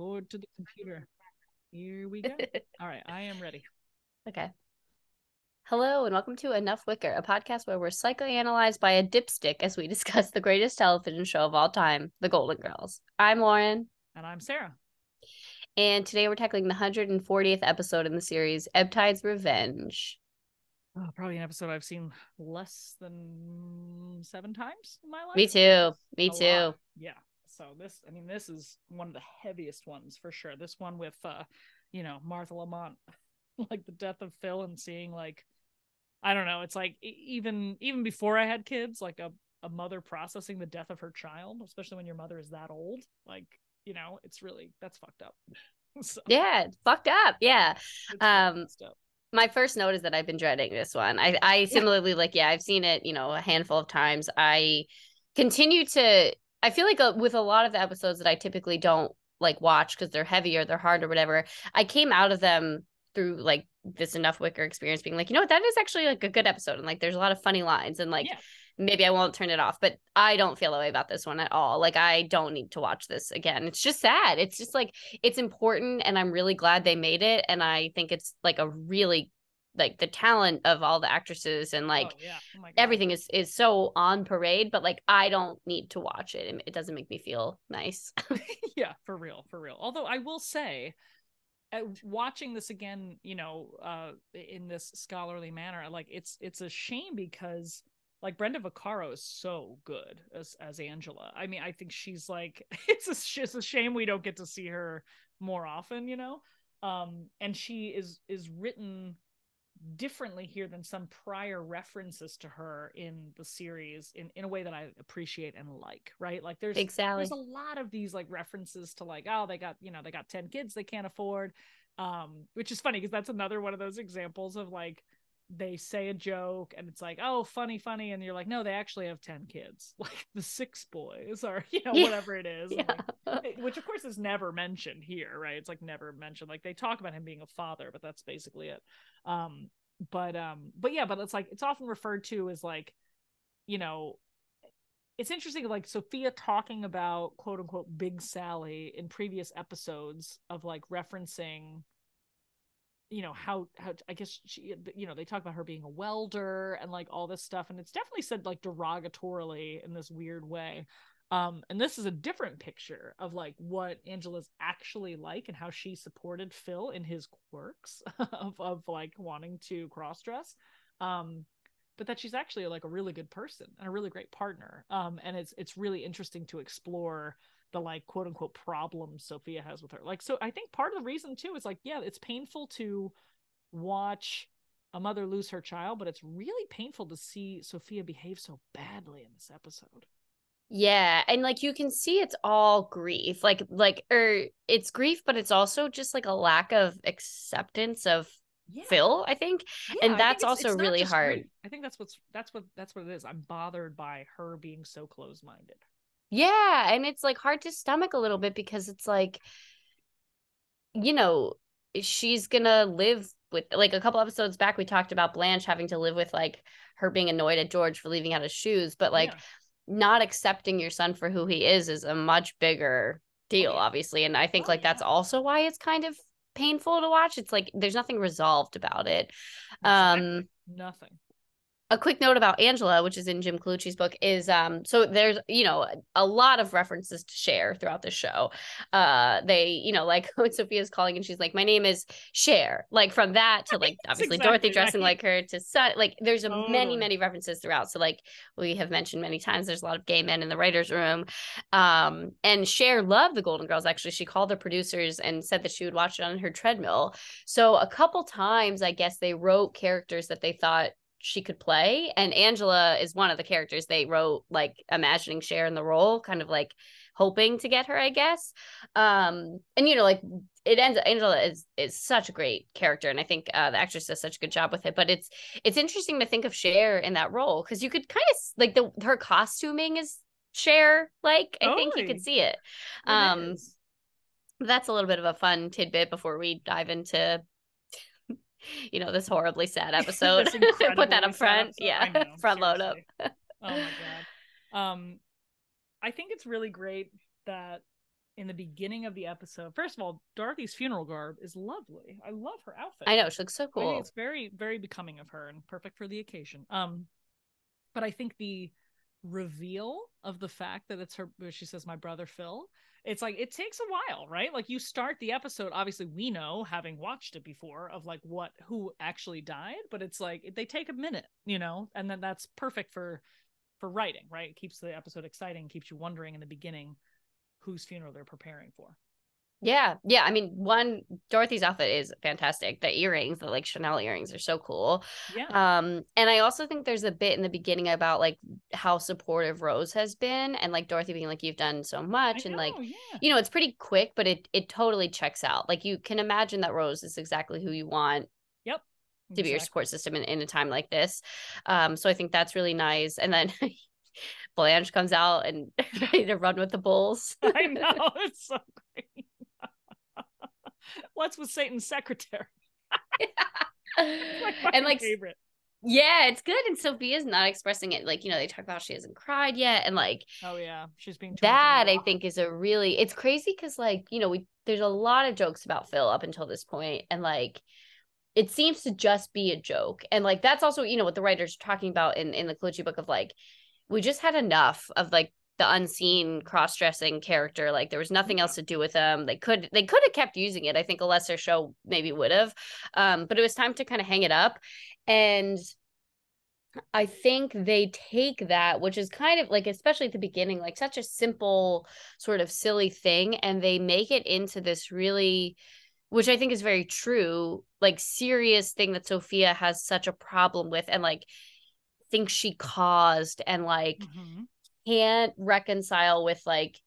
Record to the computer. Here we go. All right, I am ready. Okay. Hello and welcome to Enough Wicker, a podcast where we're psychoanalyzed by a dipstick as we discuss the greatest television show of all time, The Golden Girls. I'm Lauren. And I'm Sarah. And today we're tackling the 140th episode in the series, Ebbtide's Revenge. Oh, probably an episode I've seen less than seven times in my life. Me too. Me A too. lot. Yeah. So this, I mean, this is one of the heaviest ones for sure. This one with, uh, you know, Martha Lamont, like the death of Phil and seeing like, I don't know. It's like even even before I had kids, like a a mother processing the death of her child, especially when your mother is that old. Like, you know, it's really that's fucked up. so, Yeah, fucked up. Yeah. um, up. my first note is that I've been dreading this one. I I similarly like yeah, I've seen it, you know, a handful of times. I continue to I feel like uh with a lot of the episodes that I typically don't like watch because they're heavy or they're hard or whatever. I came out of them through like this enough wicker experience being like, you know what, that is actually like a good episode and like there's a lot of funny lines and like Yeah. maybe I won't turn it off, but I don't feel that way about this one at all. Like I don't need to watch this again. It's just sad. It's just like it's important and I'm really glad they made it and I think it's like a really like the talent of all the actresses and like oh, yeah. Oh everything is is so on parade but like I don't need to watch it. It- It doesn't make me feel nice. yeah, for real, for real. Although I will say, uh, watching this again, you know, uh, in this scholarly manner, like it's it's a shame because like Brenda Vaccaro is so good as as Angela. I mean, I think she's like it's a, it's a shame we don't get to see her more often, you know. Um, and she is is written differently here than some prior references to her in the series in in a way that I appreciate and like, right? Like there's Sally. there's a lot of these like references to like oh they got you know they got 10 kids they can't afford um which is funny because that's another one of those examples of like they say a joke and it's like oh funny funny and you're like no they actually have 10 kids like the six boys or you know Yeah. whatever it is Yeah. like, which of course is never mentioned here right it's like never mentioned like they talk about him being a father but that's basically it um but um but yeah but it's like it's often referred to as like you know it's interesting like sophia talking about quote unquote big sally in previous episodes of like referencing you know how how i guess she you know they talk about her being a welder and like all this stuff and it's definitely said like derogatorily in this weird way. Um and this is a different picture of like what angela's actually like and how she supported phil in his quirks of of like wanting to cross dress um but that she's actually like a really good person and a really great partner. Um and it's it's really interesting to explore the like quote unquote problems sophia has with her like so i think part of the reason too is like yeah it's painful to watch a mother lose her child but it's really painful to see sophia behave so badly in this episode Yeah, and like you can see it's all grief. Like like or it's grief but it's also just like a lack of acceptance of yeah. Phil, I think. Yeah, and I think that's it's- also it's really hard. grief. i think that's what's that's what that's what it is i'm bothered by her being so close-minded Yeah, and it's like hard to stomach a little bit because it's like you know, she's gonna live with like a couple episodes back we talked about Blanche having to live with like her being annoyed at George for leaving out his shoes, but like Yeah. not accepting your son for who he is is a much bigger deal, yeah. obviously. And I think Oh, like that's also why it's kind of painful to watch. It's like there's nothing resolved about it. Um Exactly. nothing a quick note about Angela, which is in Jim Colucci's book, is um so there's you know a lot of references to share throughout the show. Uh they, you know, like when Sophia's calling and she's like, My name is Cher, Like from that to like obviously Dorothy exactly dressing right. like her to Sun like there's a many, many references throughout. So like we have mentioned many times, there's a lot of gay men in the writer's room. Um and Cher loved the Golden Girls. Actually, she called the producers and said that she would watch it on her treadmill. So a couple times, I guess they wrote characters that they thought she could play, and Angela is one of the characters they wrote, like imagining Cher in the role, kind of like hoping to get her, I guess. Um, and you know, like it ends. Angela is is such a great character, and I think uh, the actress does such a good job with it. But it's it's interesting to think of Cher in that role because you could kind of like the her costuming is Cher like. I think you could see it. It Um, is. that's a little bit of a fun tidbit before we dive into you know this horribly sad episode put that up front episode. yeah know, front load up oh my god um i think it's really great that in the beginning of the episode. First of all, Dorothy's funeral garb is lovely. I love her outfit. I know she looks so cool. it's very, very becoming of her and perfect for the occasion. Um, but I think the reveal of the fact that it's her, she says, "My brother Phil." It's like it takes a while, right? Like you start the episode. Obviously, we know, having watched it before, of like what who actually died, but it's like they take a minute, you know, and then that's perfect for for writing, right? It keeps the episode exciting, keeps you wondering in the beginning whose funeral they're preparing for. Yeah, yeah. I mean, one Dorothy's outfit is fantastic. The earrings, the like Chanel earrings, are so cool. Yeah. Um, and I also think there's a bit in the beginning about like how supportive Rose has been, and like Dorothy being like, "You've done so much," I and like, yeah. you know, it's pretty quick, but it it totally checks out. Like you can imagine that Rose is exactly who you want Yep. to be your support system in, in a time like this. Um, so I think that's really nice. And then Blanche comes out and ready to run with the bulls. I know it's so great. What's with Satan's secretary? And like favorite. yeah, it's good. And Sophia's not expressing it. Like, you know, they talk about she hasn't cried yet. And like Oh yeah, she's being that I think is a really it's crazy because like, you know, we there's a lot of jokes about Phil up until this point, And like it seems to just be a joke. And like that's also, you know, what the writers are talking about in, in the Colucci book of like, we just had enough of like the unseen cross-dressing character like there was nothing else to do with them. They could they could have kept using it. I think a lesser show maybe would have. Um but it was time to kind of hang it up. And i think they take that which is kind of like especially at the beginning like such a simple sort of silly thing and they make it into this really which i think is very true like serious thing that sophia has such a problem with and like thinks she caused and like Mhm. Can't reconcile with like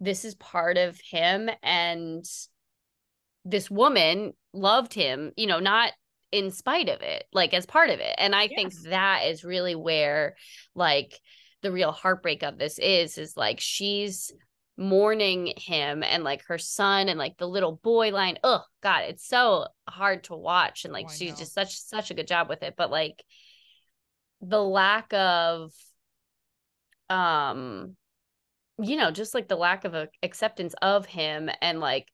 this is part of him and this woman loved him you know not in spite of it like as part of it. And i think that is really where like the real heartbreak of this is is like she's mourning him and like her son and like the little boy line. Oh god it's so hard to watch and like Oh, she's just such such a good job with it. But like the lack of um you know just like the lack of a acceptance of him and like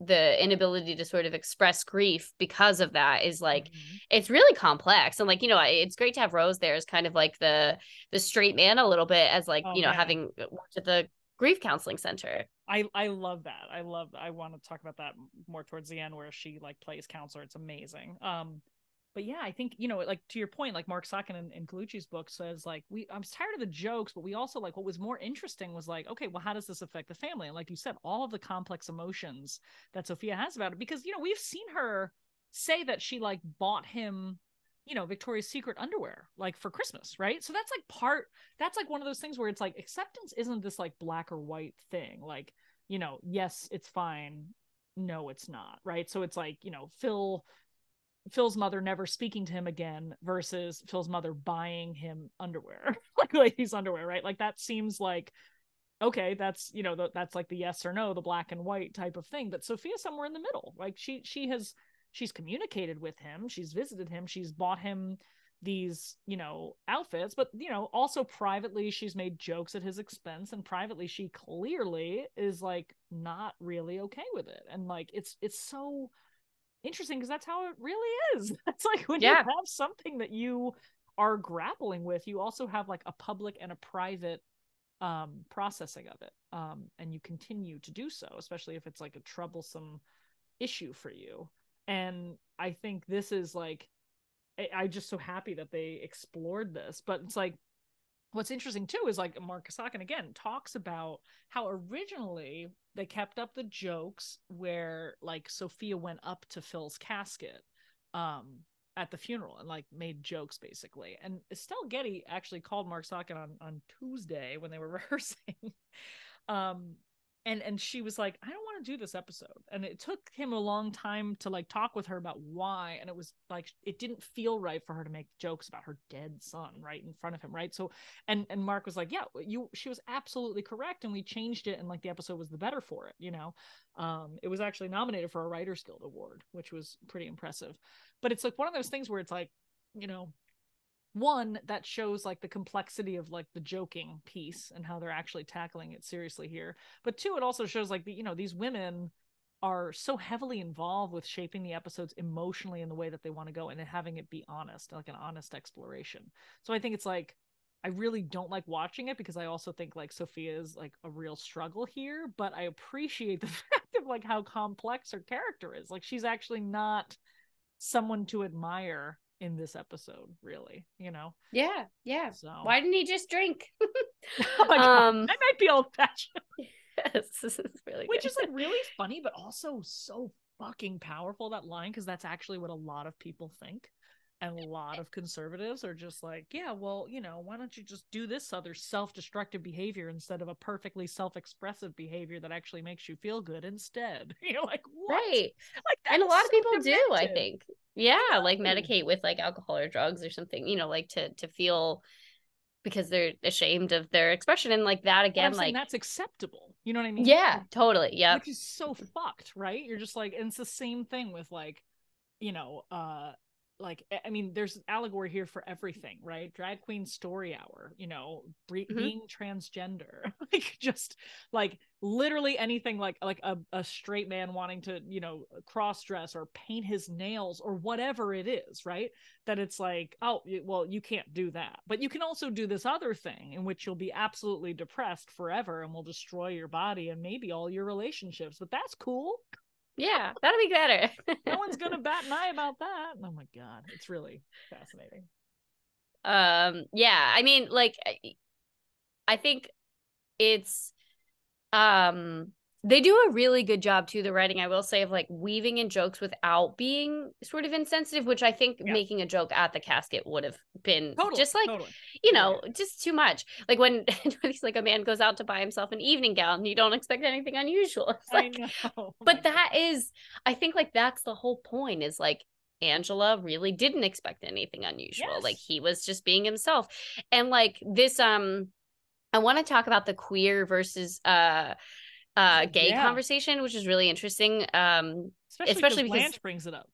the inability to sort of express grief because of that is like Mhm. it's really complex and like you know it's great to have rose there as kind of like the the straight man a little bit as like Oh, you know man. having worked at the grief counseling center I I love that. I love. I want to talk about that more towards the end, where she like plays counselor. It's amazing. Um, but yeah, I think you know, like to your point, like Mark Sotkin and, in Colucci's book says, like we, I'm tired of the jokes, but we also like what was more interesting was like, okay, well, how does this affect the family? And like you said, all of the complex emotions that Sophia has about it, because you know we've seen her say that she like bought him you know victoria's secret underwear like for christmas right so that's like part that's like one of those things where it's like acceptance isn't this like black or white thing like you know yes it's fine no it's not right so it's like you know phil phil's mother never speaking to him again versus phil's mother buying him underwear. Like ladies underwear right? Like that seems like okay that's you know the, that's like the yes or no the black and white type of thing. But sophia's somewhere in the middle. Like she she has she's communicated with him. She's visited him. She's bought him these you know outfits. But you know also privately she's made jokes at his expense and privately she clearly is like not really okay with it. And like it's it's so interesting because that's how it really is. It's like when you have something that you are grappling with you also have like a public and a private um processing of it um and you continue to do so especially if it's like a troublesome issue for you. And i think this is like I, i'm just so happy that they explored this but it's like what's interesting too is like mark Kasakin again talks about how originally they kept up the jokes where like sophia went up to phil's casket um at the funeral and like made jokes basically. And estelle getty actually called mark Sotkin on on tuesday when they were rehearsing um and and she was like i don't want to do this episode. And it took him a long time to like talk with her about why and it was like it didn't feel right for her to make jokes about her dead son right in front of him right? So and and mark was like yeah you she was absolutely correct and we changed it and like the episode was the better for it you know? Um it was actually nominated for a writers guild award which was pretty impressive. But it's like one of those things where it's like you know one that shows like the complexity of like the joking piece and how they're actually tackling it seriously here but two it also shows like the you know these women are so heavily involved with shaping the episodes emotionally in the way that they want to go and having it be honest like an honest exploration so i think it's like i really don't like watching it because i also think like sophia is like a real struggle here but i appreciate the fact of like how complex her character is like she's actually not someone to admire in this episode really you know? Yeah yeah. So. Why didn't he just drink? Oh my God. um i might be old fashioned yes this is really which good. is like really funny but also so fucking powerful that line because that's actually what a lot of people think. And a lot of conservatives are just like yeah well you know why don't you just do this other self-destructive behavior instead of a perfectly self-expressive behavior that actually makes you feel good instead? You're like what? right. Like and a lot of people do i think yeah like medicate with like alcohol or drugs or something you know like to to feel because they're ashamed of their expression and like that again like that's acceptable you know what i mean? Yeah totally yeah which is so fucked, right? You're just like, and it's the same thing with like, you know, uh, like I- mean, there's allegory here for everything, right? Drag queen story hour, you know, bre- Mhm. being transgender, like just like literally anything, like like a, a straight man wanting to, you know, cross dress or paint his nails or whatever it is, right? That it's like, oh, well, you can't do that, but you can also do this other thing in which you'll be absolutely depressed forever and will destroy your body and maybe all your relationships. But that's cool. Yeah that'll be better No one's gonna bat an eye about that. Oh my god, it's really fascinating. um yeah i mean like I- i think it's um they do a really good job too the writing i will say of like weaving in jokes without being sort of insensitive which i think Yeah. making a joke at the casket would have been Totally, just like totally. you Yeah, know just too much like when he's like a man goes out to buy himself an evening gown you don't expect anything unusual it's like I know. Oh my but that is i think like that's the whole point is like angela really didn't expect anything unusual like he was just being himself and like this um i want to talk about the queer versus uh uh gay Yeah. conversation which is really interesting um especially, especially because Blanche brings it up.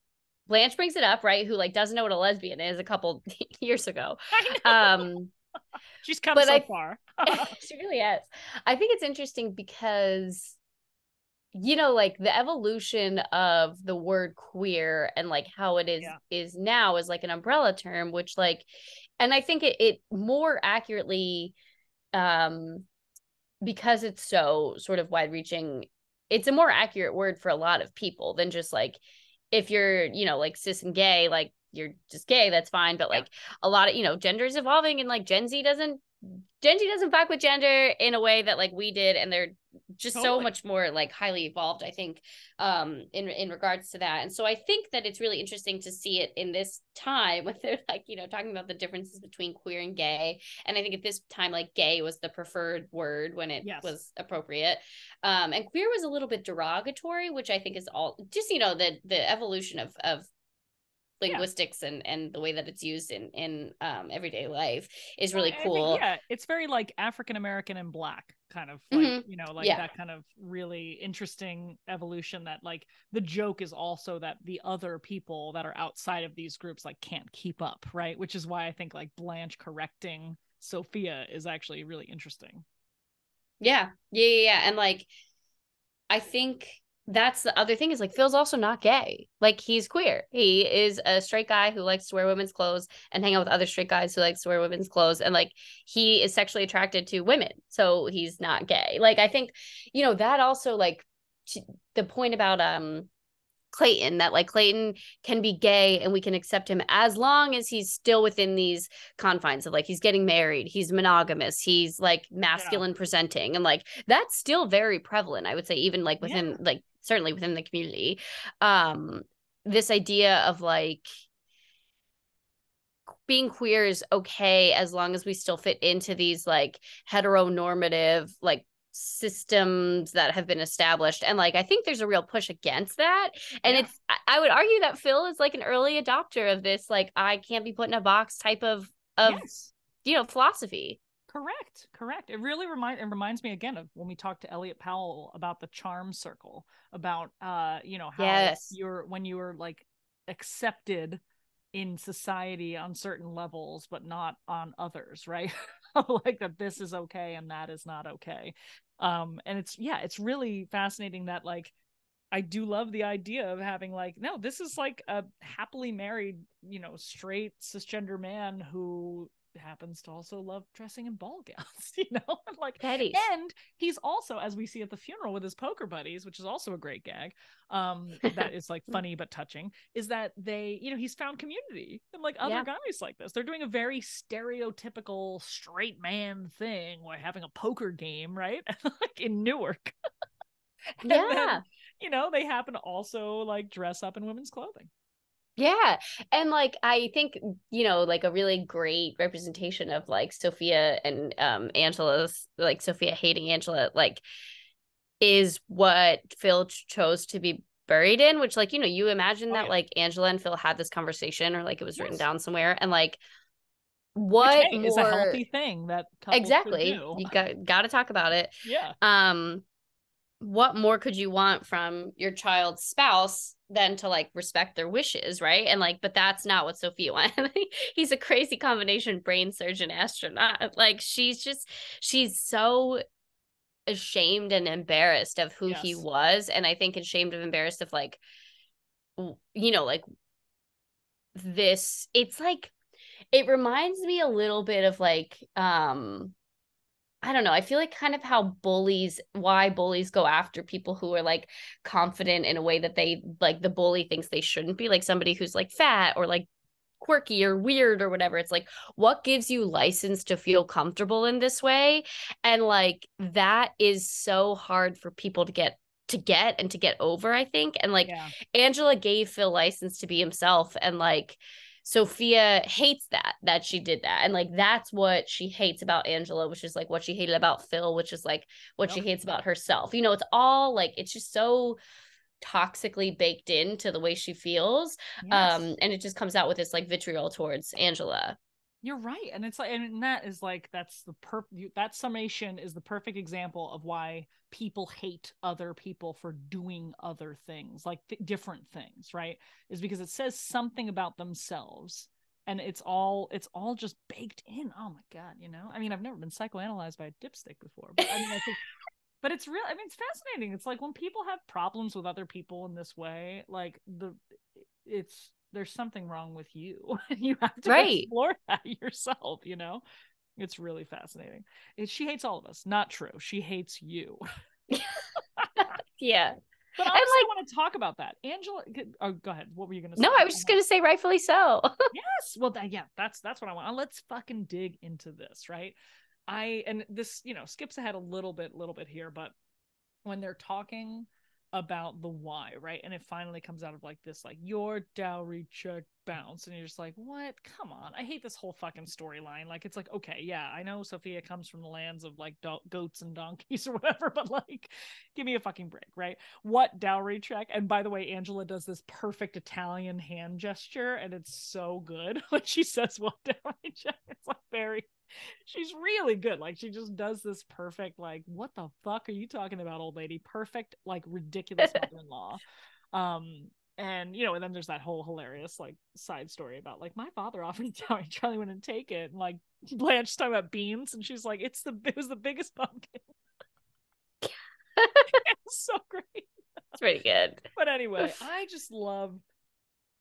blanche brings it up right who like doesn't know what a lesbian is a couple years ago um She's come so I- far. she really is. I think it's interesting because you know like the evolution of the word queer and like how it is Yeah. is now is like an umbrella term which like and I think it it more accurately um because it's so sort of wide reaching it's a more accurate word for a lot of people than just like if you're you know like cis and gay like you're just gay that's fine but Yeah. like a lot of you know gender is evolving and like gen z doesn't gen z doesn't fuck with gender in a way that like we did and they're just so much more like highly evolved i think um in in regards to that. And so i think that it's really interesting to see it in this time when they're like you know talking about the differences between queer and gay. And i think at this time like gay was the preferred word when it Yes. was appropriate. Um and queer was a little bit derogatory which i think is all just you know the the evolution of of Yeah. linguistics and and the way that it's used in in um everyday life is really I think, cool yeah, it's very like African American and black kind of like Mhm. you know like Yeah. that kind of really interesting evolution that like the joke is also that the other people that are outside of these groups like can't keep up right which is why I think like Blanche correcting Sophia is actually really interesting Yeah. Yeah, yeah, yeah. And like I think that's the other thing is like Phil's also not gay. Like he's queer. He is a straight guy who likes to wear women's clothes and hang out with other straight guys who likes to wear women's clothes and like he is sexually attracted to women. So he's not gay. Like I think you know that also like t- the point about um Clayton that like Clayton can be gay and we can accept him as long as he's still within these confines of like he's getting married, he's monogamous, he's like masculine presenting and like that's still very prevalent I would say even like within Yeah. like certainly within the community. Um this idea of like being queer is okay as long as we still fit into these like heteronormative like systems that have been established and like i think there's a real push against that and Yeah. it's I- would argue that phil is like an early adopter of this like i can't be put in a box type of of yes you know philosophy Correct, correct. It really remind it reminds me again of when we talked to Elliot Powell about the charmed circle, about uh, you know, how Yes. you're when you were like accepted in society on certain levels but not on others right like that this is okay and that is not okay um and it's yeah it's really fascinating that like I do love the idea of having like no this is like a happily married you know straight cisgender man who happens to also love dressing in ball gowns, you know? like Petties. and he's also, as we see at the funeral with his poker buddies, which is also a great gag, um, that is like funny but touching, is that they, you know, he's found community and like other Yeah. guys like this. They're doing a very stereotypical straight man thing while having a poker game, right? like in Newark. And then, Yeah. you know, they happen to also like dress up in women's clothing. Yeah. And like I think, you know, like a really great representation of like Sophia and um Angela's like Sophia hating Angela like is what Phil ch- chose to be buried in, which like, you know, you imagine Oh, that yeah. like Angela and Phil had this conversation or like it was written down somewhere and like Which, what hey, more is a healthy thing that exactly you got got to talk about it Yeah. um what more could you want from your child's spouse than to like respect their wishes right? And like but that's not what sophia wanted he's a crazy combination brain surgeon astronaut. Like she's just she's so ashamed and embarrassed of who he was and i think ashamed and embarrassed of like you know like this it's like it reminds me a little bit of like um I don't know. I feel like kind of how bullies, why bullies go after people who are like confident in a way that they like the bully thinks they shouldn't be, like somebody who's like fat or like quirky or weird or whatever. It's like, what gives you license to feel comfortable in this way? And like that is so hard for people to get to get and to get over, I think. And like yeah. Angela gave Phil license to be himself and like Sophia hates that that she did that. And like that's what she hates about Angela which is like what she hated about Phil which is like what she hates about herself. You know it's all like it's just so toxically baked into the way she feels Yes. um and it just comes out with this like vitriol towards Angela You're right, and it's like, and that is like that's the per that summation is the perfect example of why people hate other people for doing other things, like th- different things, right? Is because it says something about themselves, and it's all it's all just baked in. Oh my god, you know? I mean, I've never been psychoanalyzed by a dipstick before, but I mean, I think. But it's real. I mean, it's fascinating. It's like when people have problems with other people in this way, like the, it's there's something wrong with you, you have to Right. explore that yourself. You know, it's really fascinating. It, she hates all of us. Not true. She hates you. yeah But I like- want to talk about that. Angela, oh, go ahead. What were you gonna say? no I was just gonna say rightfully so yes well th- yeah that's that's what i want uh, let's fucking dig into this right i and this you know skips ahead a little bit little bit here but when they're talking about the why right? And it finally comes out of like this like your dowry check bounce and you're just like what? Come on. I hate this whole fucking storyline. Like it's like okay yeah i know sophia comes from the lands of like do- goats and donkeys or whatever but like give me a fucking break right? What dowry check? And by the way angela does this perfect italian hand gesture and it's so good when she says what dowry check. It's like very she's really good like she just does this perfect like what the fuck are you talking about old lady? Perfect like ridiculous mother-in-law. Um and you know and then there's that whole hilarious like side story about like my father offered a dowry charlie wouldn't take it and like blanche's talking about beans and she's like it's the it was the biggest pumpkin. It's so great. It's pretty good. But anyway, I just love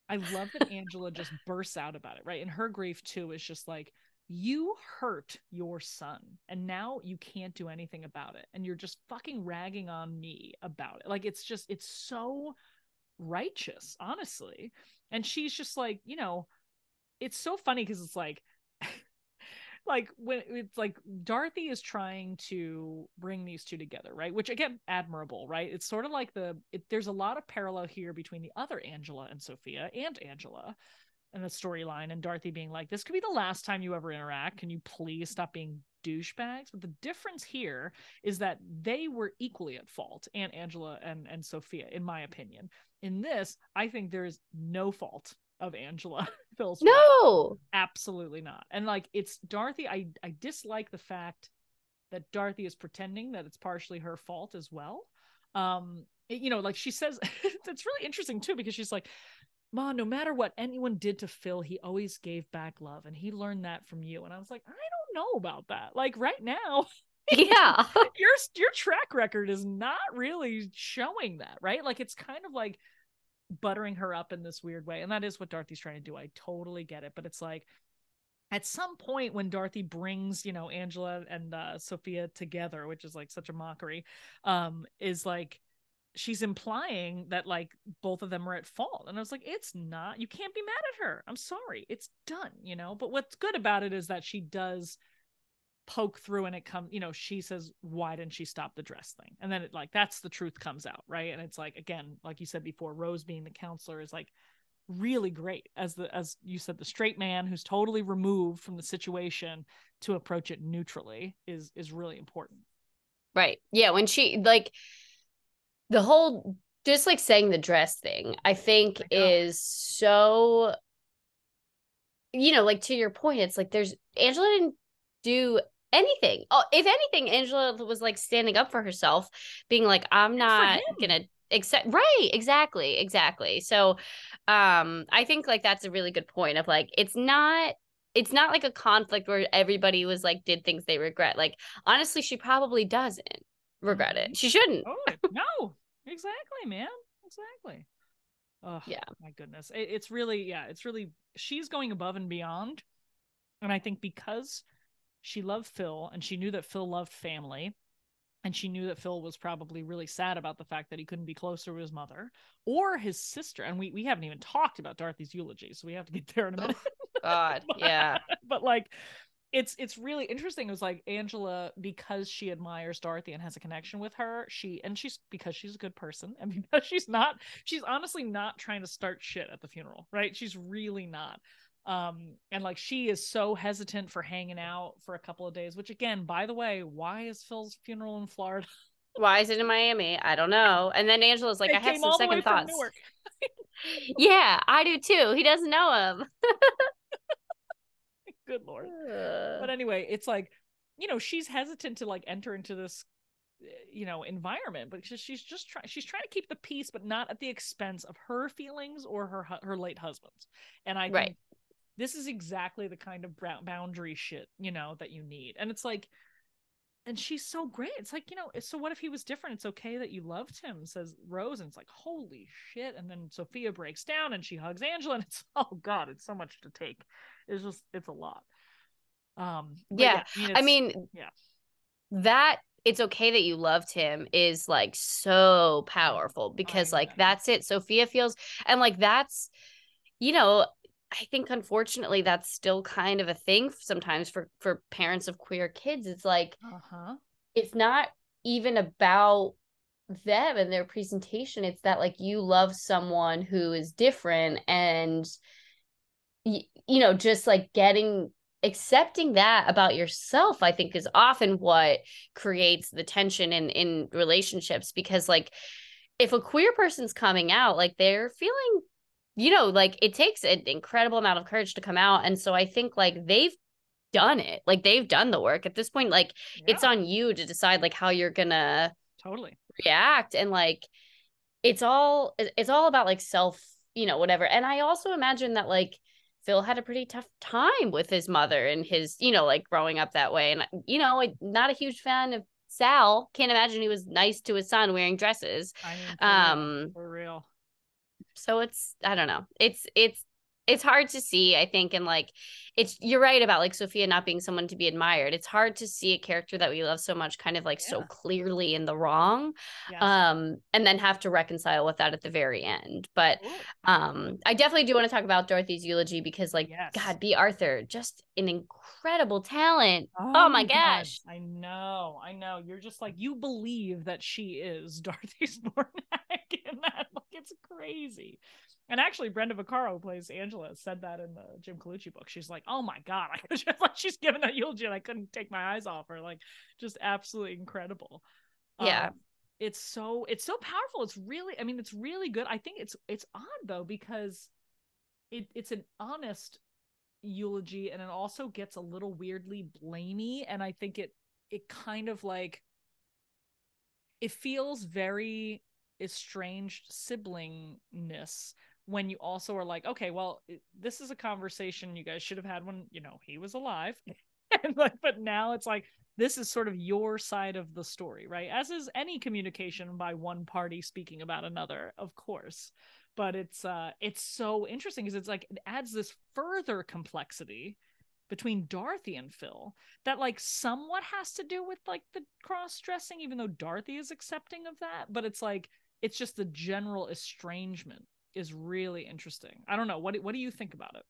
I love that Angela just bursts out about it, right? And her grief too is just like you hurt your son and now you can't do anything about it and you're just fucking ragging on me about it. Like it's just it's so righteous, honestly. And she's just like, you know, it's so funny cuz it's like like when it's like Dorothy is trying to bring these two together, right? Which again, admirable, right? It's sort of like the it, there's a lot of parallel here between the other Angela and Sophia and Angela and the storyline and Dorothy being like, this could be the last time you ever interact. Can you please stop being douchebags? But the difference here is that they were equally at fault, and Angela and and Sophia, in my opinion. In this, I think there is no fault of Angela Phil's wife no absolutely not and like it's dorothy i i dislike the fact that dorothy is pretending that it's partially her fault as well um you know like she says it's really interesting too because she's like Ma, no matter what anyone did to Phil, he always gave back love, and he learned that from you. And I was like, I don't know about that. Like right now, yeah, your your track record is not really showing that, right? Like it's kind of like buttering her up in this weird way, and that is what Dorothy's trying to do. I totally get it, but it's like at some point when Dorothy brings, you know, Angela and uh, Sophia together, which is like such a mockery, um, is like she's implying that like both of them are at fault. And I was like, it's not. You can't be mad at her. I'm sorry. It's done, you know. But what's good about it is that she does poke through and it comes, you know, she says, Why didn't she stop the dress thing? And then it like that's the truth comes out, right? And it's like, again, like you said before, Rose being the counselor is like really great as the as you said the straight man who's totally removed from the situation to approach it neutrally is is really important right yeah when she like the whole just like saying the dress thing i think is so you know like to your point it's like there's angela didn't do anything. Oh if anything angela was like standing up for herself being like i'm not gonna accept right exactly exactly. So um i think like that's a really good point of like it's not it's not like a conflict where everybody was like did things they regret. Like honestly she probably doesn't regret it. She shouldn't. Oh no. Exactly man. Exactly. Oh yeah. my goodness. It, it's really yeah it's really she's going above and beyond. And i think because she loved phil and she knew that phil loved family and she knew that Phil was probably really sad about the fact that he couldn't be closer to his mother or his sister. And we, we haven't even talked about Dorothy's eulogy, so we have to get there in a oh, minute. Oh, God, but, yeah. But like, it's it's really interesting. It was like Angela, because she admires Dorothy and has a connection with her, she and she's because she's a good person and because she's not, she's honestly not trying to start shit at the funeral, right? She's really not um and like she is so hesitant for hanging out for a couple of days which again by the way why is phil's funeral in florida why is it in miami i don't know and then angela's like i have some second thoughts yeah i do too he doesn't know him good lord. Uh... but anyway it's like you know she's hesitant to like enter into this you know environment but she's just trying she's trying to keep the peace but not at the expense of her feelings or her her late husband's. And i right. this is exactly the kind of boundary shit you know that you need. And it's like and she's so great. It's like you know so what if he was different? It's okay that you loved him says rose and it's like holy shit. And then sophia breaks down and she hugs angela and it's oh god it's so much to take. It's just it's a lot. Um yeah, yeah I, mean, I mean yeah. that it's okay that you loved him is like so powerful because like that's it. Sophia feels and like that's you know I think unfortunately that's still kind of a thing sometimes for for parents of queer kids. It's like uh-huh. it's not even about them and their presentation. It's that like you love someone who is different and you, you know just like getting accepting that about yourself i think is often what creates the tension in in relationships because like if a queer person's coming out like they're feeling you know, like it takes an incredible amount of courage to come out. And so I think like they've done it. Like they've done the work. At this point, like yeah. it's on you to decide like how you're gonna totally react. And like it's all it's all about like self, you know, whatever. And I also imagine that like Phil had a pretty tough time with his mother and his, you know, like growing up that way. And you know, not a huge fan of Sal. Can't imagine he was nice to his son wearing dresses. I mean, for um real, for real so it's i don't know. It's it's it's hard to see i think and like it's you're right about like sophia not being someone to be admired. It's hard to see a character that we love so much kind of like yeah. so clearly in the wrong yes. um and then have to reconcile with that at the very end. But um i definitely do want to talk about dorothy's eulogy because like yes. god bea arthur just an incredible talent. Oh, oh my gosh. I know i know. You're just like you believe that she is Dorothy's Zbornak in that like it's crazy and actually, Brenda Vaccaro plays Angela. Said that in the Jim Colucci book. She's like, "Oh my god!" Like she's giving a eulogy, and I couldn't take my eyes off her. Like, just absolutely incredible. Yeah, um, it's so it's so powerful. It's really, I mean, it's really good. I think it's it's odd though because it it's an honest eulogy, and it also gets a little weirdly blamey. And I think it it kind of like it feels very estranged siblingness when you also are like okay well this is a conversation you guys should have had when you know he was alive. And like but now it's like this is sort of your side of the story right? As is any communication by one party speaking about another of course. But it's uh it's so interesting because it's like it adds this further complexity between Dorothy and Phil that like somewhat has to do with like the cross dressing even though Dorothy is accepting of that. But it's like it's just the general estrangement is really interesting. I don't know what what do you think about it?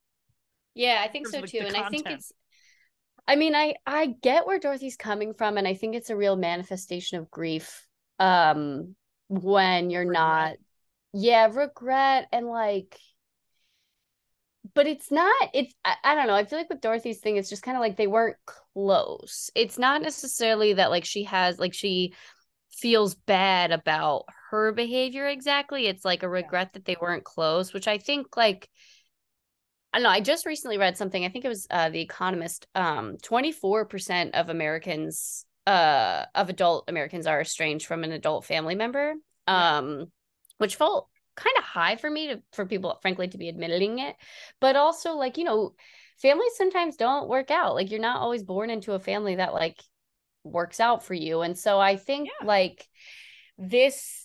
Yeah, I think so too and I think it's I mean, I I get where Dorothy's coming from, and I think it's a real manifestation of grief. Um, when you're regret. not, yeah, regret and like, but it's not. It's I, I don't know. I feel like with Dorothy's thing, it's just kind of like they weren't close. It's not necessarily that like she has like she feels bad about her behavior exactly. It's like a regret that they weren't close, which I think like I don't know. I just recently read something. I think it was uh, The Economist. Um, 24% of Americans, uh, of adult Americans, are estranged from an adult family member, um, which felt kind of high for me to for people, frankly, to be admitting it. But also, like you know, families sometimes don't work out. Like you're not always born into a family that like works out for you, and so I think yeah. like this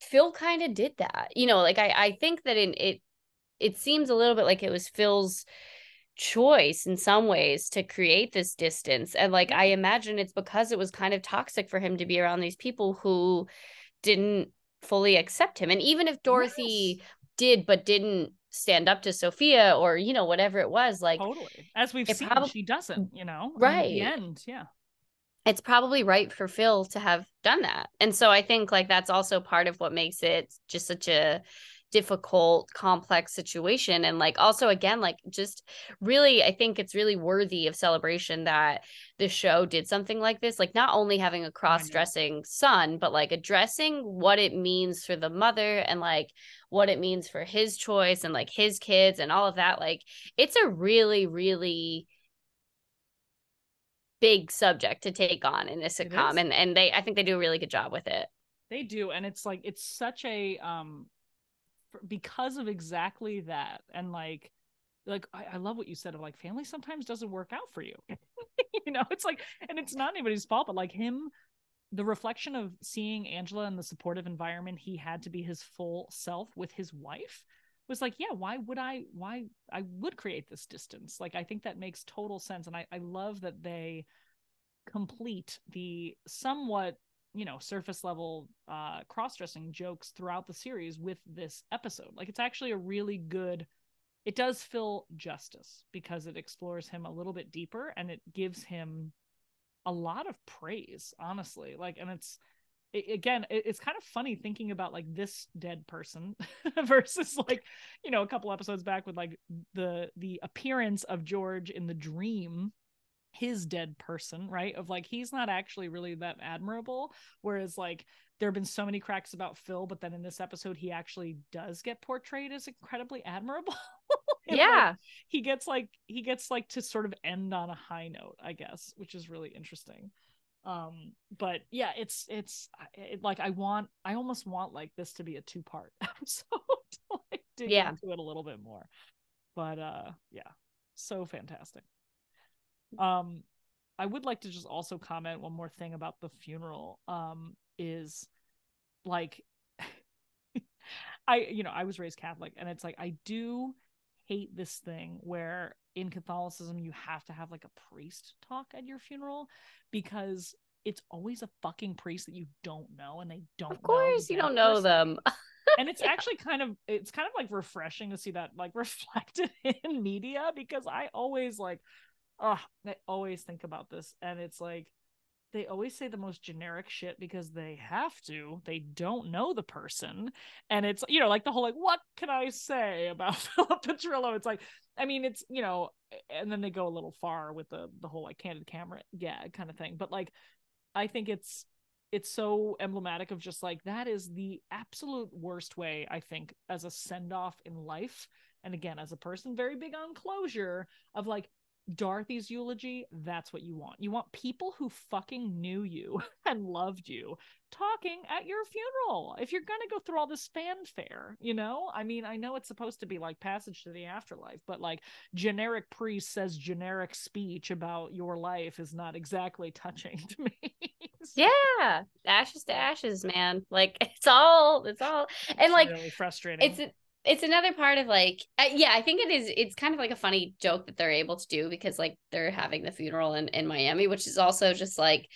Phil kind of did that. You know, like I I think that in it it seems a little bit like it was Phil's choice in some ways to create this distance and like i imagine it's because it was kind of toxic for him to be around these people who didn't fully accept him and even if dorothy yes. did but didn't stand up to sophia or you know whatever it was like totally as we've seen prob- she doesn't you know right in the end yeah it's probably right for phil to have done that. And so i think like that's also part of what makes it just such a difficult complex situation. And like also again like just really i think it's really worthy of celebration that the show did something like this. Like not only having a oh, cross-dressing son but like addressing what it means for the mother and like what it means for his choice and like his kids and all of that. Like it's a really really big subject to take on in a sitcom and and they i think they do a really good job with it. They do and it's like it's such a um because of exactly that and like like I, I, love what you said of like family sometimes doesn't work out for you. You know it's like and it's not anybody's fault but like him the reflection of seeing angela in the supportive environment he had to be his full self with his wife was like yeah why would i why i would create this distance? Like i think that makes total sense and i, I love that they complete the somewhat you know surface level uh cross-dressing jokes throughout the series with this episode. Like it's actually a really good it does Phil justice because it explores him a little bit deeper and it gives him a lot of praise honestly. Like and it's it, again it, it's kind of funny thinking about like this dead person versus like you know a couple episodes back with like the the appearance of george in the dream his dead person, right? Of like he's not actually really that admirable. Whereas like there have been so many cracks about Phil, but then in this episode he actually does get portrayed as incredibly admirable. yeah. Like, he gets like he gets like to sort of end on a high note, I guess, which is really interesting. Um, but yeah, it's it's it, like I want I almost want like this to be a two part episode to like dig yeah. into it a little bit more. But uh yeah, so fantastic. Um, I would like to just also comment one more thing about the funeral. Um, is like, I you know I was raised Catholic, and it's like I do hate this thing where in Catholicism you have to have like a priest talk at your funeral because it's always a fucking priest that you don't know and they don't of course you don't know person. them and it's yeah. actually kind of it's kind of like refreshing to see that like reflected in media because i always like oh, I always think about this, and it's like they always say the most generic shit because they have to. They don't know the person, and it's you know like the whole like what can I say about Philip Petrillo? It's like I mean it's you know, and then they go a little far with the the whole like candid camera yeah kind of thing. But like I think it's it's so emblematic of just like that is the absolute worst way I think as a send off in life. And again, as a person very big on closure of like Dorothy's eulogy, that's what you want. You want people who fucking knew you and loved you talking at your funeral. If you're going to go through all this fanfare, you know? I mean, I know it's supposed to be like passage to the afterlife, but like generic priest says generic speech about your life is not exactly touching to me. yeah. Ashes to ashes, man. Like it's all it's all and it's like really frustrating. it's it's another part of like uh, yeah i think it is it's kind of like a funny joke that they're able to do because like they're having the funeral in, in miami which is also just like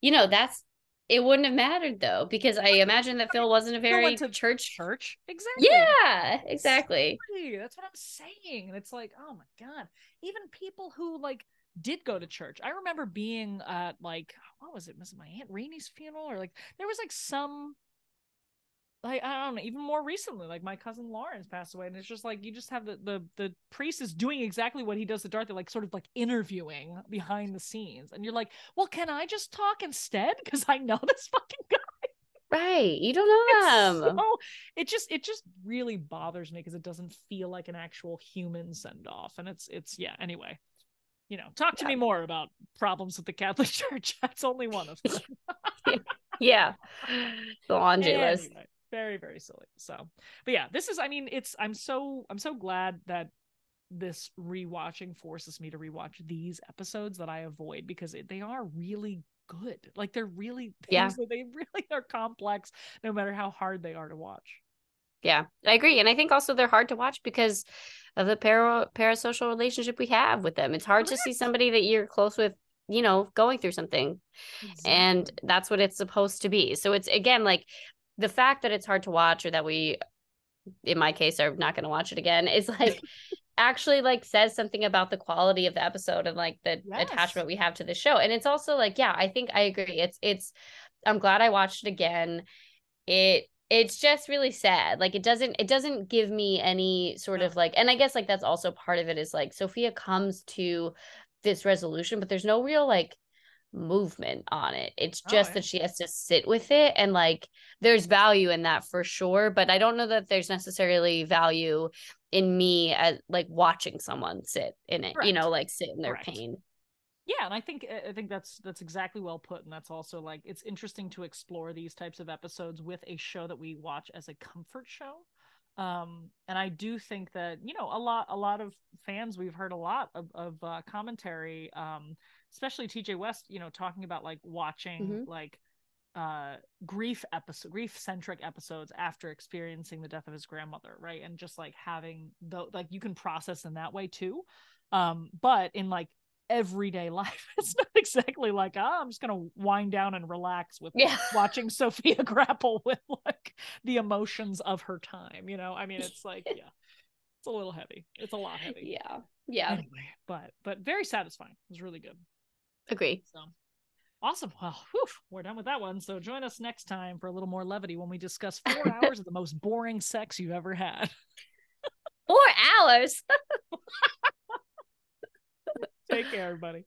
you know that's it wouldn't have mattered though because i imagine that phil wasn't a very to church church exactly yeah exactly Exactly. That's what I'm saying. And it's like, oh my God. Even people who like did go to church. I remember being at like, what was it? Was it my Aunt Rainey's funeral? Or like there was like some like I don't know, even more recently, like my cousin Lawrence passed away, and it's just like you just have the the the priest is doing exactly what he does to Dorothy, like sort of like interviewing behind the scenes, and you're like, well, can I just talk instead? Because I know this fucking guy. right you don't know them So it just it just really bothers me because it doesn't feel like an actual human send off, and it's it's yeah. Anyway, you know, talk to Yeah. me more about problems with the Catholic Church. That's only one of them. yeah the laundry list Anyway, very very silly. So, but yeah, this is. I mean, it's. I'm so I'm so glad that this rewatching forces me to rewatch these episodes that I avoid because it, they are really good. Like they're really Yeah. they really are complex, no matter how hard they are to watch. Yeah, I agree. And I think also they're hard to watch because of the para parasocial relationship we have with them. It's hard to see somebody that you're close with, you know, going through something. And that's what it's supposed to be. So it's again like the fact that it's hard to watch or that we in my case are not going to watch it again is like actually like says something about the quality of the episode and like the Yes. attachment we have to the show. And it's also like yeah, I think I agree. It's it's I'm glad I watched it again. It it's just really sad. Like it doesn't it doesn't give me any sort of like and I guess like that's also part of it is like Sophia comes to this resolution but there's no real like movement on it. It's Oh, just yeah. that she has to sit with it and like there's value in that for sure, but I don't know that there's necessarily value in me as like watching someone sit in it, you know, like sit in their pain. yeah and i think i think that's that's exactly well put and that's also like it's interesting to explore these types of episodes with a show that we watch as a comfort show um and i do think that you know a lot a lot of fans we've heard a lot of, of uh, commentary um especially tj west you know talking about like watching Mhm. like uh grief episode grief centric episodes after experiencing the death of his grandmother right and just like having the like you can process in that way too um but in like everyday life it's not exactly like oh, i'm just gonna wind down and relax with Yeah. watching sophia grapple with like the emotions of her time you know i mean it's like yeah it's a little heavy it's a lot heavy Yeah. Yeah. anyway but but very satisfying it was really good Agree. so awesome well whew, we're done with that one so join us next time for a little more levity when we discuss four hours of the most boring sex you've ever had Four hours. take care everybody